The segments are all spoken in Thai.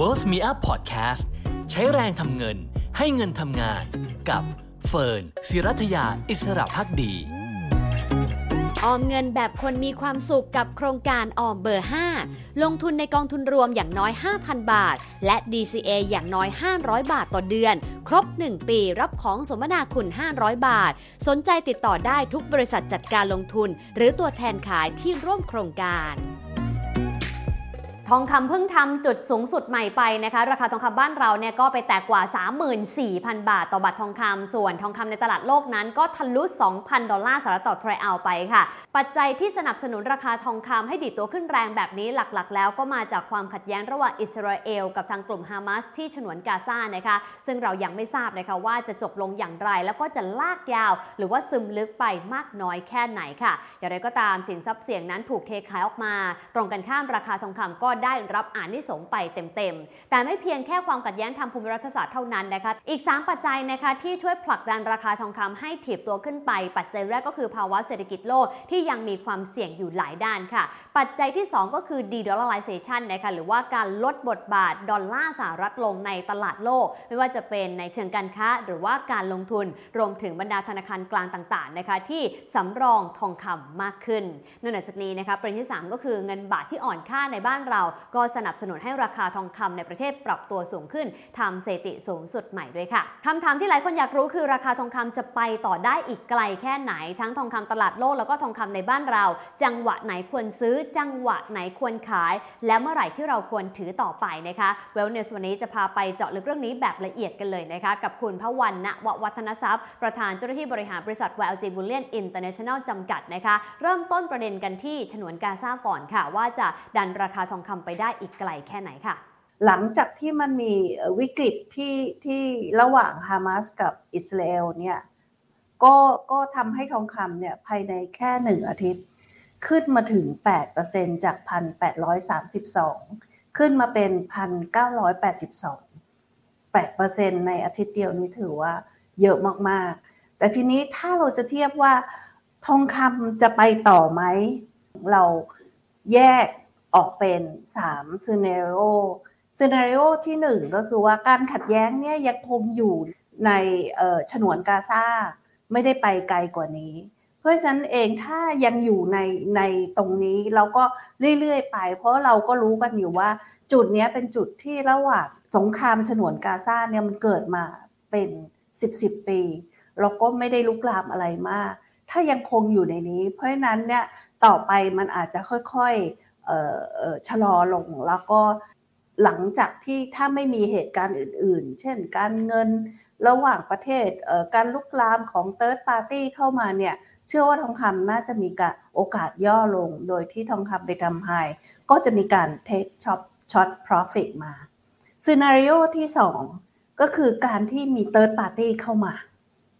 Worth Me Up Podcast ใช้แรงทำเงินให้เงินทำงานกับเฟิร์นศิรัทยาอิสระพักดี ออมเงินแบบคนมีความสุขกับโครงการออมเบอร์ 5 ลงทุนในกองทุนรวมอย่างน้อย 5,000 บาท และ DCA อย่างน้อย 500 บาทต่อเดือน ครบ 1 ปีรับของสมนาคุณ 500 บาท สนใจติดต่อได้ทุกบริษัทจัดการลงทุน หรือตัวแทนขายที่ร่วมโครงการ ทองคำเพิ่งทำจุดสูงสุดใหม่ไปนะคะ ราคาทองคำบ้านเราเนี่ยก็ไปแตะกว่า 34,000 บาท ต่อบาททองคำส่วนทองคำในตลาดโลกนั้นก็ทะลุ 2,000 ดอลลาร์สหรัฐต่อทรอัลไปค่ะ ปัจจัยที่สนับสนุนราคาทองคำให้ดีดตัวขึ้นแรงแบบนี้หลักๆ แล้วก็มาจากความขัดแย้งระหว่างอิสราเอล กับทางกลุ่มฮามาสที่ฉนวนกาซานะคะ ซึ่งเรายังไม่ทราบนะคะว่าจะจบลงอย่างไร แล้วก็จะลากยาว หรือว่าซึมลึกไปมากน้อยแค่ไหนค่ะอย่างไรก็ตามสินทรัพย์เสี่ยงนั้นถูกเทขายออกมา ตรงกันข้ามราคาทองคำก็ได้รับอ่านิสงส์ไปเต็มๆ แต่ไม่เพียงแค่ความขัดแย้งทางภูมิรัฐศาสตร์เท่านั้นนะคะ อีก 3 ปัจจัยนะคะที่ช่วยผลักดันราคาทองคำให้ถีบตัวขึ้นไป ปัจจัยแรกก็คือภาวะเศรษฐกิจโลกที่ยังมีความเสี่ยงอยู่หลายด้านค่ะ ปัจจัยที่ 2 ก็คือ de-dollarization นะคะหรือว่าการลดบทบาทดอลลาร์สหรัฐลงในตลาดโลก ไม่ว่าจะเป็นในเชิงการค้าหรือว่าการลงทุนรวมถึงบรรดาธนาคารกลางต่างๆนะคะที่สำรองทองคำมากขึ้นนอกจากนี้นะคะประเด็นที่ 3 ก็คือเงินบาทที่อ่อนค่าในบ้านเราก็สนับสนุนให้ราคาทองคำในประเทศปรับตัวสูงขึ้นทำสถิติสูงสุดใหม่ด้วยค่ะคำถามที่หลายคนอยากรู้คือราคาทองคำจะไปต่อได้อีกไกลแค่ไหน ทั้งทองคำตลาดโลกแล้วก็ทองคำในบ้านเรา จังหวะไหนควรซื้อ จังหวะไหนควรขาย และเมื่อไหร่ที่เราควรถือต่อไปนะคะเวลเนสวันนี้จะพาไปเจาะลึกเรื่องนี้แบบละเอียดกันเลยนะคะกับคุณพวันณววัฒนทรัพย์ ประธานเจ้าหน้าที่บริหารบริษัท YLG Bullion International จำกัดนะคะ เริ่มต้นประเด็นกันที่ฉนวนกาซาก่อนค่ะ ว่าจะดันราคาทองคำไปได้อีกไกลแค่ไหนค่ะ หลังจากที่มันมีวิกฤตที่ที่ระหว่างฮามาสกับอิสราเอลเนี่ยก็ก็ทำให้ทองคำเนี่ยภายในแค่หนึ่งอาทิตย์ ขึ้นมาถึง 8%จาก 1,832 ขึ้นมาเป็น 1,982 8%ในอาทิตย์เดียวนี้ถือว่าเยอะมากๆ แต่ทีนี้ถ้าเราจะเทียบว่าทองคำจะไปต่อไหม เราแยก ออกเป็น3ซีเนโรซีเนารีโอที่หนึ่งก็คือว่าการขัดแย้งเนี่ยยังคงอยู่ในฉนวนกาซาไม่ได้ไปไกลกว่านี้ เพราะฉะนั้นเองถ้ายังอยู่ในในตรงนี้เราก็เรื่อยๆไป เพราะเราก็รู้กันอยู่ว่าจุดนี้เป็นจุดที่ระหว่างสงครามฉนวนกาซาเนี่ยมันเกิดมาเป็น 10 10 ปี เราก็ไม่ได้ลุกลามอะไรมาก ถ้ายังคงอยู่ในนี้ เพราะฉะนั้นเนี่ยต่อไปมันอาจจะค่อยๆ ชะลอลงแล้วก็หลังจากที่ถ้าไม่มีเหตุการณ์อื่น ๆ เช่นการเงินระหว่างประเทศการลุกลามของ Third Party เข้ามาเนี่ยเชื่อว่าทองคำน่าจะมีการโอกาสย่อลง โดยที่ทองคำไปทำไฮก็จะมีการ take short short profit มา scenario ที่ 2 ก็คือการที่มี Third Party เข้ามา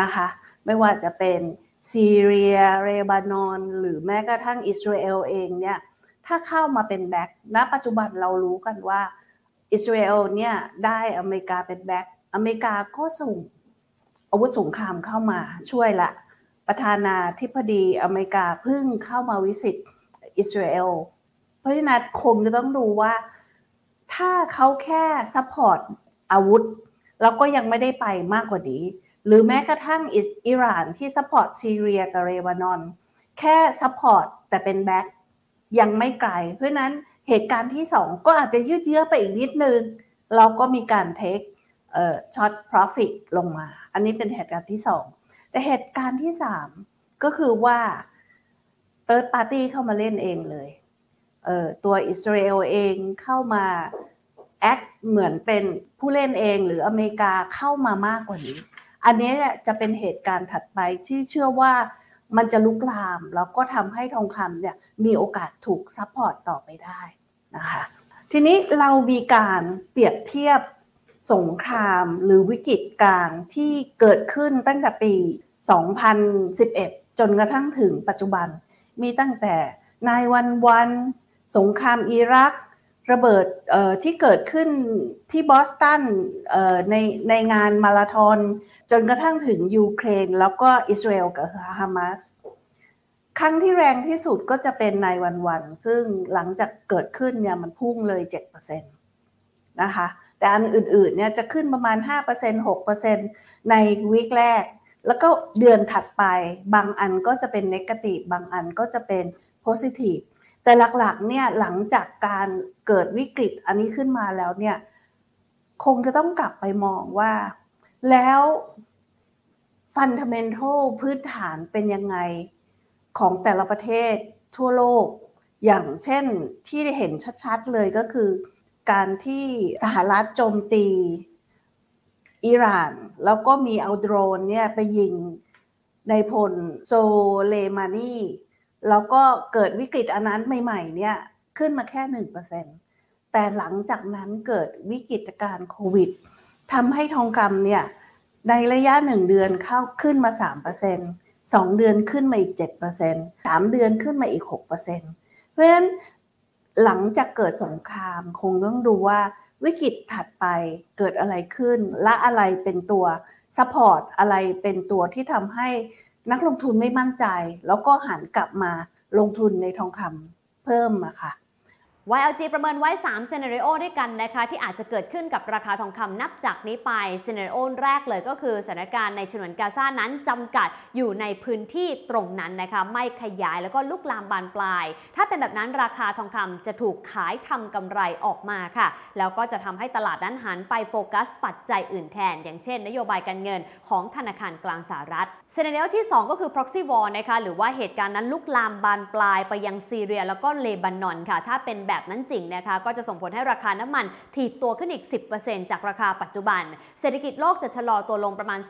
นะคะไม่ว่าจะเป็นซีเรีย เลบานอน หรือแม้กระทั่งอิสราเอลเองเนี่ย ถ้าเข้ามาเป็น back ณปัจจุบันเรารู้กันว่าอิสราเอลเนี่ยได้อเมริกาเป็น back อเมริกาก็ส่งอาวุธสงครามเข้ามาช่วยละ ประธานาธิบดีอเมริกาเพิ่งเข้ามา visitอิสราเอลเพราะฉะนั้นคงจะต้องดูว่า ถ้าเขาแค่ support อาวุธ แล้วก็ยังไม่ได้ไปมากกว่านี้ หรือแม้กระทั่งอิหร่านที่ support ซีเรียกับเลบานอน แค่ support แต่เป็น back ยังไม่ไกล เพราะนั้นเหตุการณ์ที่ 2 ก็อาจจะยืดเยื้อไปอีกนิดนึง เราก็มีการเทคช็อต profit ลงมา อันนี้เป็นเหตุการณ์ที่ 2 แต่เหตุการณ์ที่ 3 ก็คือว่า third party เข้ามาเล่นเองเลยเตัวอิสราเอลเองเข้ามา act เหมือนเป็นผู้เล่นเองหรืออเมริกาเข้ามามากกว่านี้ อันนี้จะเป็นเหตุการณ์ถัดไปที่เชื่อว่า มันจะลุกลาม แล้วก็ทำให้ทองคำเนี่ยมีโอกาสถูก support ต่อไปได้นะคะทีนี้เรามีการเปรียบเทียบสงครามหรือวิกฤตการณ์ที่เกิดขึ้นตั้งแต่ปี 2011 จนกระทั่งถึงปัจจุบัน มีตั้งแต่นายวันวัน สงครามอิรัก ระเบิดที่เกิดขึ้นที่บอสตันในในงานมาราธอนจนกระทั่งถึงยูเครน แล้วก็อิสราเอลกับฮามาสครั้งที่แรงที่สุดก็จะเป็นในวันวันซึ่งหลังจากเกิดขึ้นเนี่ยมันพุ่งเลย7%เนะคะแต่อันอื่นๆเนี่ยจะขึ้นประมาณ 5% 6%ในวีคแรก แล้วก็เดือนถัดไปบางอันก็จะเป็นนกาทีฟบางอันก็จะเป็นโพซิทีฟ แต่หลักๆเนี่ยหลังจากการเกิดวิกฤตอันนี้ขึ้นมาแล้วเนี่ย คงจะต้องกลับไปมองว่า แล้วฟันเดเมนทัลพื้นฐานเป็นยังไงของแต่ละประเทศทั่วโลก อย่างเช่นที่เห็นชัดๆเลยก็คือ การที่สหรัฐโจมตีอิหร่าน แล้วก็มีเอาโดรนเนี่ยไปยิงนายพลโซเลมานี แล้วก็เกิดวิกฤตอันนั้นใหม่ๆเนี่ยขึ้นมาแค่หนึ่งเปอร์เซ็นต์แต่หลังจากนั้นเกิดวิกฤตการณ์โควิดทำให้ทองคำเนี่ยในระยะหนึ่งเดือนเข้าขึ้นมาสามเปอร์เซ็นต์สองเดือนขึ้นมาอีกเจ็ดเปอร์เซ็นต์สามเดือนขึ้นมาอีกหกเปอร์เซ็นต์เพราะฉะนั้นหลังจากเกิดสงครามคงต้องดูว่าวิกฤตถัดไปเกิดอะไรขึ้น และอะไรเป็นตัว support อะไรเป็นตัวที่ทำให้ นักลงทุนไม่มั่นใจ แล้วก็หันกลับมาลงทุนในทองคำเพิ่มอะค่ะ YLG ประเมินไว้3 s c e n a r i o ด้วยกันนะคะที่อาจจะเกิดขึ้นกับราคาทองคำนับจากนี้ไป s c e n a r i o แรกเลยก็คือสถานการณ์ในฉนวนกาซานั้นจำกัดอยู่ในพื้นที่ตรงนั้นนะคะไม่ขยายแล้วก็ลุกลามบานปลาย ถ้าเป็นแบบนั้นราคาทองคำจะถูกขายทำกำไรออกมาค่ะ แล้วก็จะทำให้ตลาดนั้นหันไปโฟกัสปัจจัยอื่นแทน อย่างเช่น นโยบายการเงินของธนาคารกลางสหรัฐเซนเนลที่ 2 ก็คือ proxy war นะคะหรือว่าเหตุการณ์นั้นลุกลามบานปลายไปยังซีเรียแล้วก็เลบานอนค่ะถ้าเป็นแบบนั้นจริงนะคะก็จะส่งผลให้ราคาน้ำมันถีบตัวขึ้นอีก 10%จากราคาปัจจุบัน เศรษฐกิจโลกจะชะลอตัวลงประมาณ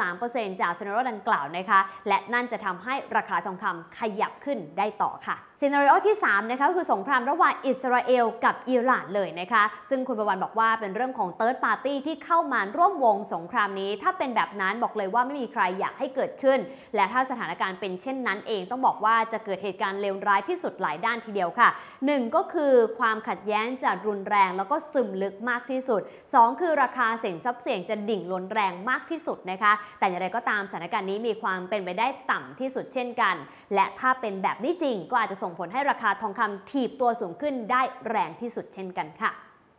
0.3%จากเซนเนลดังกล่าวนะคะ และนั่นจะทำให้ราคาทองคำขยับขึ้นได้ต่อค่ะซีนารีโอที่3นะคะคือสงครามระหว่างอิสราเอลกับอิหร่านเลยนะคะ ซึ่งคุณประวันบอกว่าเป็นเรื่องของเติร์ดปาร์ตี้ที่เข้ามาร่วมวงสงครามนี้ ถ้าเป็นแบบนั้นบอกเลยว่าไม่มีใครอยากให้เกิดขึ้น และถ้าสถานการณ์เป็นเช่นนั้นเองต้องบอกว่าจะเกิดเหตุการณ์เลวร้ายที่สุดหลายด้านทีเดียวค่ะ 1 ก็คือความขัดแย้งจะรุนแรง แล้วก็ซึมลึกมากที่สุด 2 คือราคาสินทรัพย์เสี่ยงจะดิ่งล้นแรงมากที่สุดนะคะ แต่อย่างไรก็ตามสถานการณ์นี้มีความเป็นไปได้ต่ำที่สุดเช่นกัน และถ้าเป็นแบบนี้จริงก็อาจจะส่งผลให้ราคาทองคำถีบตัวสูงขึ้นได้แรงที่สุดเช่นกันค่ะ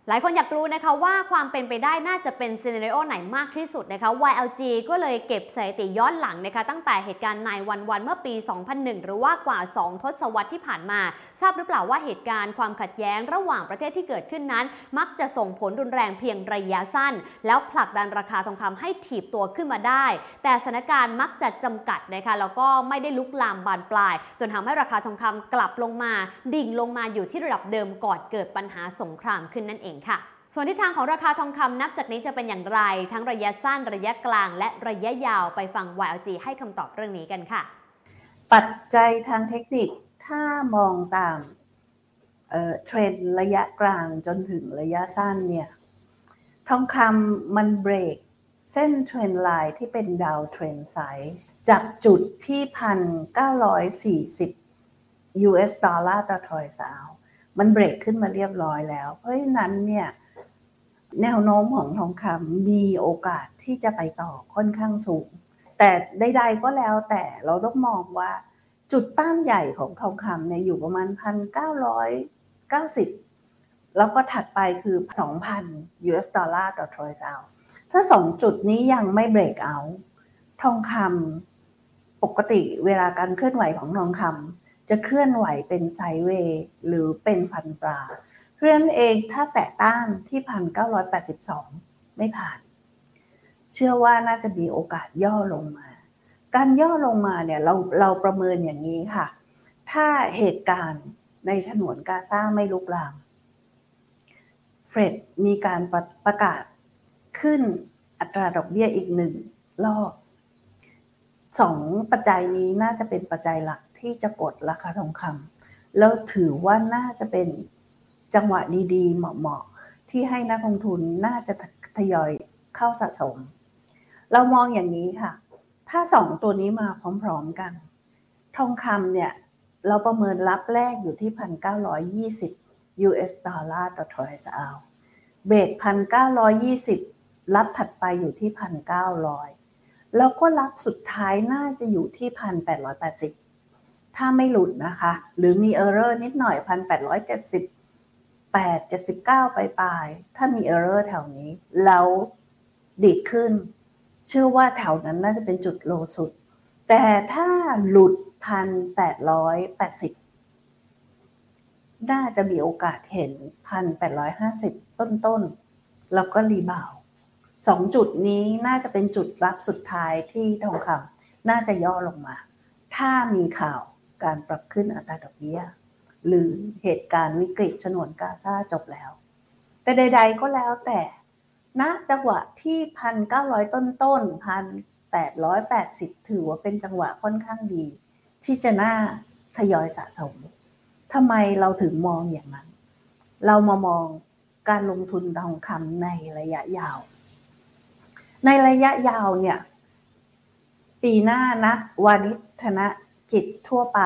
หลายคนอยากรู้นะคะว่าความเป็นไปได้น่าจะเป็นซีนารโอไหนมากที่สุดนะคะ YLG ก็เลยเก็บสถิติย้อนหลังนะคะตั้งแต่เหตุการณ์นายวันวันเมื่อปี 2001 หรือว่ากว่า 2 ทศวรรษที่ผ่านมา ทราบหรือเปล่าว่าเหตุการณ์ความขัดแย้งระหว่างประเทศที่เกิดขึ้นนั้น มักจะส่งผลรุนแรงเพียงระยะสั้น แล้วผลักดันราคาทองคำให้ถีบตัวขึ้นมาได้ แต่สถานการณ์มักจะจำกัดนะคะแล้วก็ไม่ได้ลุกลามบานปลาย จนทำให้ราคาทองคำกลับลงมา ดิ่งลงมาอยู่ที่ระดับเดิมก่อนเกิดปัญหาสงครามขึ้นนั่นเองค่ะ ส่วนทิศทางของราคาทองคำนับจากนี้จะเป็นอย่างไร ทั้งระยะสั้นระยะกลาง และระยะยาวไปฟัง YLG ให้คำตอบเรื่องนี้กันค่ะ ปัจจัยทางเทคนิคถ้ามองตามเทรนระยะกลางจนถึงระยะสั้นเนี่ยทองคำมันเบรกเส้น trend line ที่เป็น downtrend side จากจุดที่พันเก้าร้อยสี่สิบ US ดอลลาร์ต่อทอยสาว มันเบรกขึ้นมาเรียบร้อยแล้ว เพราะฉะนั้นเนี่ยแนวโน้มของทองคำมีโอกาสที่จะไปต่อค่อนข้างสูง แต่ใดๆก็แล้วแต่เราต้องมองว่าจุดต้านใหญ่ของทองคำเนี่ยอยู่ประมาณ1,990แล้วก็ถัดไปคือ 2,000 US ดอลลาร์ต่อทรอยซ์ถ้าสองจุดนี้ยังไม่เบรกเอาทองคำปกติเวลาการเคลื่อนไหวของทองคำ จะเคลื่อนไหวเป็นไซเวย์หรือเป็นฟันปลาราะนั้นเองถ้าแตะต้านที่พันเก้าร้อยแปดสิบสองไม่ผ่าน เชื่อว่าน่าจะมีโอกาสย่อลงมา การย่อลงมาเนี่ยเราเราประเมินอย่างนี้ค่ะ ถ้าเหตุการณ์ในฉนวนกาซาไม่ลุกลามเฟรดมีการประประกาศขึ้นอัตราดอกเบี้ยอีกหนึ่งรอบสองปัจจัยนี้น่าจะเป็นปัจจัยหลัก ที่จะกดราคาทองคำแล้วถือว่าน่าจะเป็นจังหวะดีๆ เหมาะๆ ที่ให้นักลงทุนน่าจะทยอยเข้าสะสม เรามองอย่างนี้ค่ะ ถ้าสองตัวนี้มาพร้อมๆกัน ทองคำเนี่ย เราประเมินรับแรกอยู่ที่ 1,920 US ดอลลาร์ต่อทรอยส์อาเบรก1,920 รับถัดไปอยู่ที่ 1,900 แล้วก็รับสุดท้ายน่าจะอยู่ที่ 1,880 ถ้าไม่หลุดนะคะ หรือมี error นิดหน่อย1,870 8 79ไปปลายถ้ามี error แถวนี้ แล้วดีดขึ้น เชื่อว่าแถวนั้นน่าจะเป็นจุด low สุด แต่ถ้าหลุดพันแปดร้อยแปดสิบน่าจะมีโอกาสเห็นพันแปดร้อยห้าสิบต้นๆ แล้วก็ rebound สองจุดนี้น่าจะเป็นจุดรับสุดท้ายที่ทองคำน่าจะย่อลงมา ถ้ามีข่าว การปรับขึ้นอัตราดอกเบี้ย หรือเหตุการณ์วิกฤตฉนวนกาซาจบแล้ว แต่ใด ๆ ก็แล้วแต่ณจังหวะที่พันเก้าร้อยต้นต้นพันแปดร้อยแปดสิบถือว่าเป็นจังหวะค่อนข้างดี ที่จะน่าทยอยสะสมทำไมเราถึงมองอย่างนั้น เรามามองการลงทุนทองคำในระยะยาว ในระยะยาวเนี่ย ปีหน้านักวาณิชธน กิจทั่วไป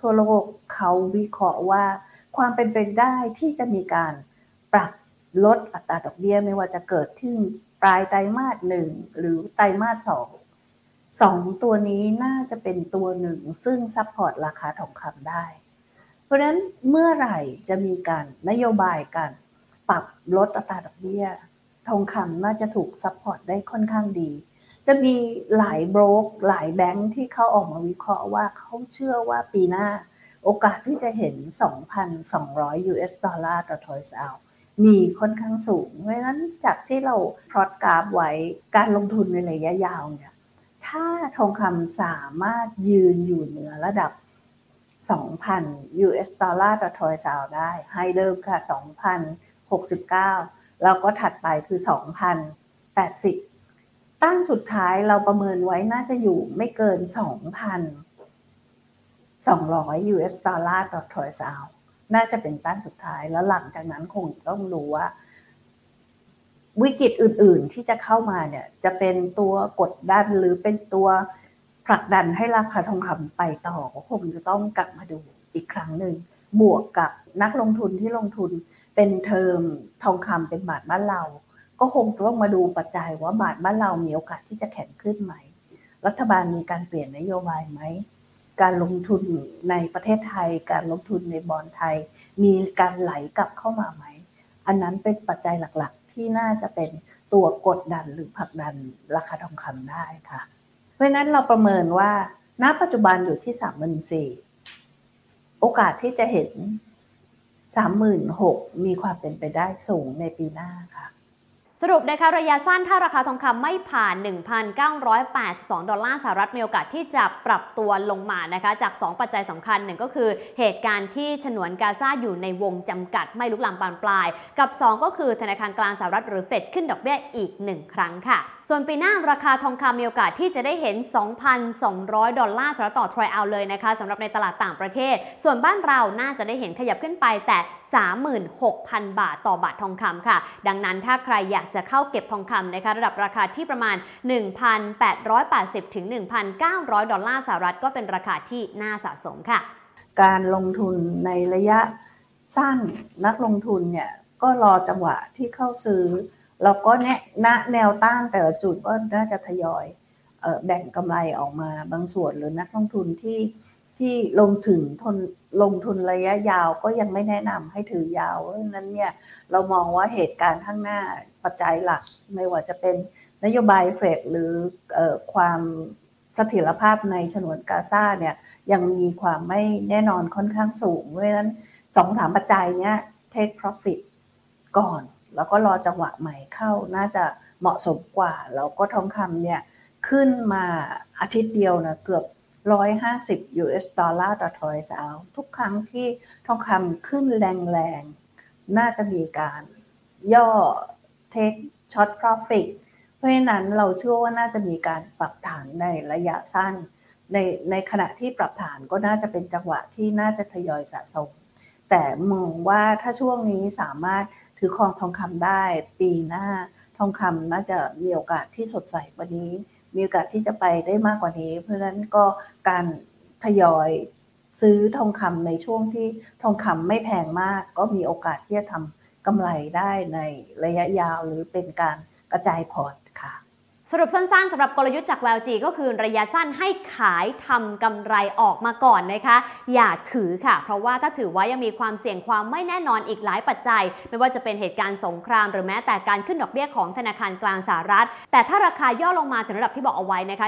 ทั่วโลกเขาวิเคราะห์ว่า ความเป็นไปได้ที่จะมีการปรับลดอัตราดอกเบี้ยไม่ว่าจะเกิดขึ้นปลายไตรมาสหนึ่งหรือไตรมาสสองสองตัวนี้น่าจะเป็นตัวหนึ่งซึ่ง support ราคาทองคำได้ เพราะฉะนั้นเมื่อไหร่จะมีการนโยบายการปรับลดอัตราดอกเบี้ย ทองคำน่าจะถูก support ได้ค่อนข้างดี จะมีหลายโบรกหลายแบงค์ที่เขาออกมาวิเคราะห์ว่าเขาเชื่อว่าปีหน้า โอกาสที่จะเห็น 2,200 US ดอลลาร์ต่อ troy ounce มีค่อนข้างสูง เพราะฉะนั้นจากที่เราพลอตกราฟไว้การลงทุนในระยะยาวเนี่ย ถ้าทองคำสามารถยืนอยู่เหนือระดับ 2,000 US ดอลลาร์ต่อทอยซาวได้ ให้เดิมค่ะ 2,069 แล้วก็ถัดไปคือ 2,080 ตั้งสุดท้ายเราประเมินไว้น่าจะอยู่ไม่เกิน 2,200 US ดอลลาร์ต่อทอยซาวน่าจะเป็นต้านสุดท้ายแล้วหลังจากนั้นคงต้องรู้ว่า วิกฤตอื่น ๆ ที่จะเข้ามาเนี่ย จะเป็นตัวกดดันหรือเป็นตัวผลักดันให้ราคาทองคำไปต่อก็คงจะต้องกลับมาดูอีกครั้งหนึ่งบวกกับนักลงทุนที่ลงทุนเป็นเทอมทองคำเป็นบาทบ้านเรา ก็คงต้องมาดูปัจจัยว่าบาทบ้านเรามีโอกาสที่จะแข็งขึ้นไหม รัฐบาลมีการเปลี่ยนนโยบายไหม การลงทุนในประเทศไทย การลงทุนในบอลไทย มีการไหลกลับเข้ามาไหม อันนั้นเป็นปัจจัยหลักๆ ที่น่าจะเป็นตัวกดดันหรือผลักดันราคาทองคำได้ค่ะ เพราะนั้นเราประเมินว่า ณ ปัจจุบันอยู่ที่สามหมื่นสี่โอกาสที่จะเห็นสามหมื่นหกมีความเป็นไปได้สูงในปีหน้าค่ะ สรุปนะคะระยะสั้นถ้าราคาทองคำไม่ผ่าน 1,982 ดอลลาร์สหรัฐมีโอกาสที่จะปรับตัวลงมานะคะ จาก 2 ปัจจัยสำคัญหนึ่งก็คือเหตุการณ์ที่ฉนวนกาซาอยู่ในวงจำกัดไม่ลุกลามปานปลาย กับ 2 ก็คือธนาคารกลางสหรัฐหรือเฟดขึ้นดอกเบี้ยอีก 1 ครั้งค่ะส่วนปีหน้าราคาทองคำมีโอกาสที่จะได้เห็น 2,200 ดอลลาร์สหรัฐต่อทรอยเอาเลยนะคะสำหรับในตลาดต่างประเทศ ส่วนบ้านเราน่าจะได้เห็นขยับขึ้นไปแต่ 36,000 บาทต่อบาททองคำค่ะ ดังนั้นถ้าใครอยากจะเข้าเก็บทองคำนะคะระดับราคาที่ประมาณ 1,880 ถึง 1,900 ดอลลาร์สหรัฐก็เป็นราคาที่น่าสะสมค่ะ การลงทุนในระยะสั้นนักลงทุนเนี่ยก็รอจังหวะที่เข้าซื้อ แล้วก็แนะแนวต้านแต่ละจุดก็น่าจะทยอยแบ่งกำไรออกมาบางส่วนหรือนักลงทุนที่ที่ลงถึงทนลงทุนระยะยาวก็ยังไม่แนะนำให้ถือยาวเพราะนั้นเนี่ยเรามองว่าเหตุการณ์ข้างหน้าปัจจัยหลัก ไม่ว่าจะเป็นนโยบายเฟดหรืออความเสถียรภาพในฉนวนกาซาเนี่ยยังมีความไม่แน่นอนค่อนข้างสูง เพราะฉะนั้นสองสามปัจจัยเนี้ย take profit ก่อน แล้วก็รอจังหวะใหม่เข้าน่าจะเหมาะสมกว่า แล้วก็ทองคำเนี่ยขึ้นมาอาทิตย์เดียวนะเกือบ 150 US ดอลลาร์ต่อทอยส์เอาทุกครั้งที่ทองคำขึ้นแรงๆ น่าจะมีการย่อเทคช็อต profit เพราะฉะนั้นเราเชื่อว่าน่าจะมีการปรับฐานในระยะสั้น ในในขณะที่ปรับฐานก็น่าจะเป็นจังหวะที่น่าจะทยอยสะสม แต่มองว่าถ้าช่วงนี้สามารถ ถือครองทองคำได้ปีหน้าทองคำน่าจะมีโอกาสที่สดใสกว่านี้ มีโอกาสที่จะไปได้มากกว่านี้ เพราะฉะนั้นก็การทยอยซื้อทองคำในช่วงที่ทองคำไม่แพงมาก ก็มีโอกาสที่จะทำกำไรได้ในระยะยาวหรือเป็นการกระจายพอร์ต สรุปสั้นๆสำหรับกลยุทธ์จาก WLG ก็คือระยะสั้นให้ขายทำกำไรออกมาก่อนนะคะ อย่าถือค่ะ เพราะว่าถ้าถือไว้ยังมีความเสี่ยงความไม่แน่นอนอีกหลายปัจจัย ไม่ว่าจะเป็นเหตุการณ์สงคราม หรือแม้แต่การขึ้นดอกเบี้ยของธนาคารกลางสหรัฐ แต่ถ้าราคาย่อลงมาถึงระดับที่บอกเอาไว้นะคะ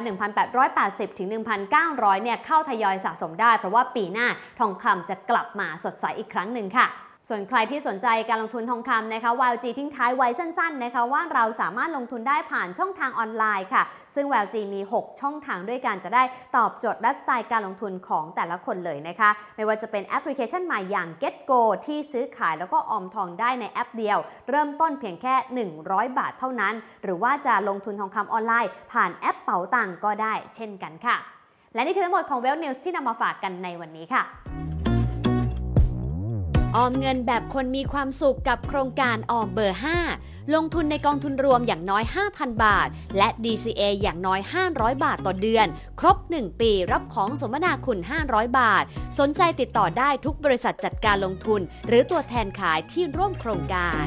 1,880 ถึง 1,900 เนี่ยเข้าทยอยสะสมได้ เพราะว่าปีหน้าทองคำจะกลับมาสดใสอีกครั้งหนึ่งค่ะ ส่วนใครที่สนใจการลงทุนทองคำนะคะ YLG ทิ้งท้ายไว้สั้นๆนะคะว่าเราสามารถลงทุนได้ผ่านช่องทางออนไลน์ค่ะ ซึ่ง YLG มี 6 ช่องทางด้วยกันจะได้ตอบโจทย์ไลฟ์สไตล์การลงทุนของแต่ละคนเลยนะคะ ไม่ว่าจะเป็นแอปพลิเคชันใหม่อย่าง GetGo ที่ซื้อขายแล้วก็ออมทองได้ในแอปเดียว เริ่มต้นเพียงแค่ 100 บาทเท่านั้น หรือว่าจะลงทุนทองคำออนไลน์ ผ่านแอปเป๋าตังก็ได้ เช่นกันค่ะ และนี่คือทั้งหมดของ Well News ที่นำมาฝากกันในวันนี้ค่ะ ออมเงินแบบคนมีความสุขกับโครงการออมเบอร์ 5 ลงทุนในกองทุนรวมอย่างน้อย 5,000 บาท และ DCA อย่างน้อย 500 บาทต่อเดือน ครบ 1 ปีรับของสมนาคุณ 500 บาท สนใจติดต่อได้ทุกบริษัทจัดการลงทุน หรือตัวแทนขายที่ร่วมโครงการ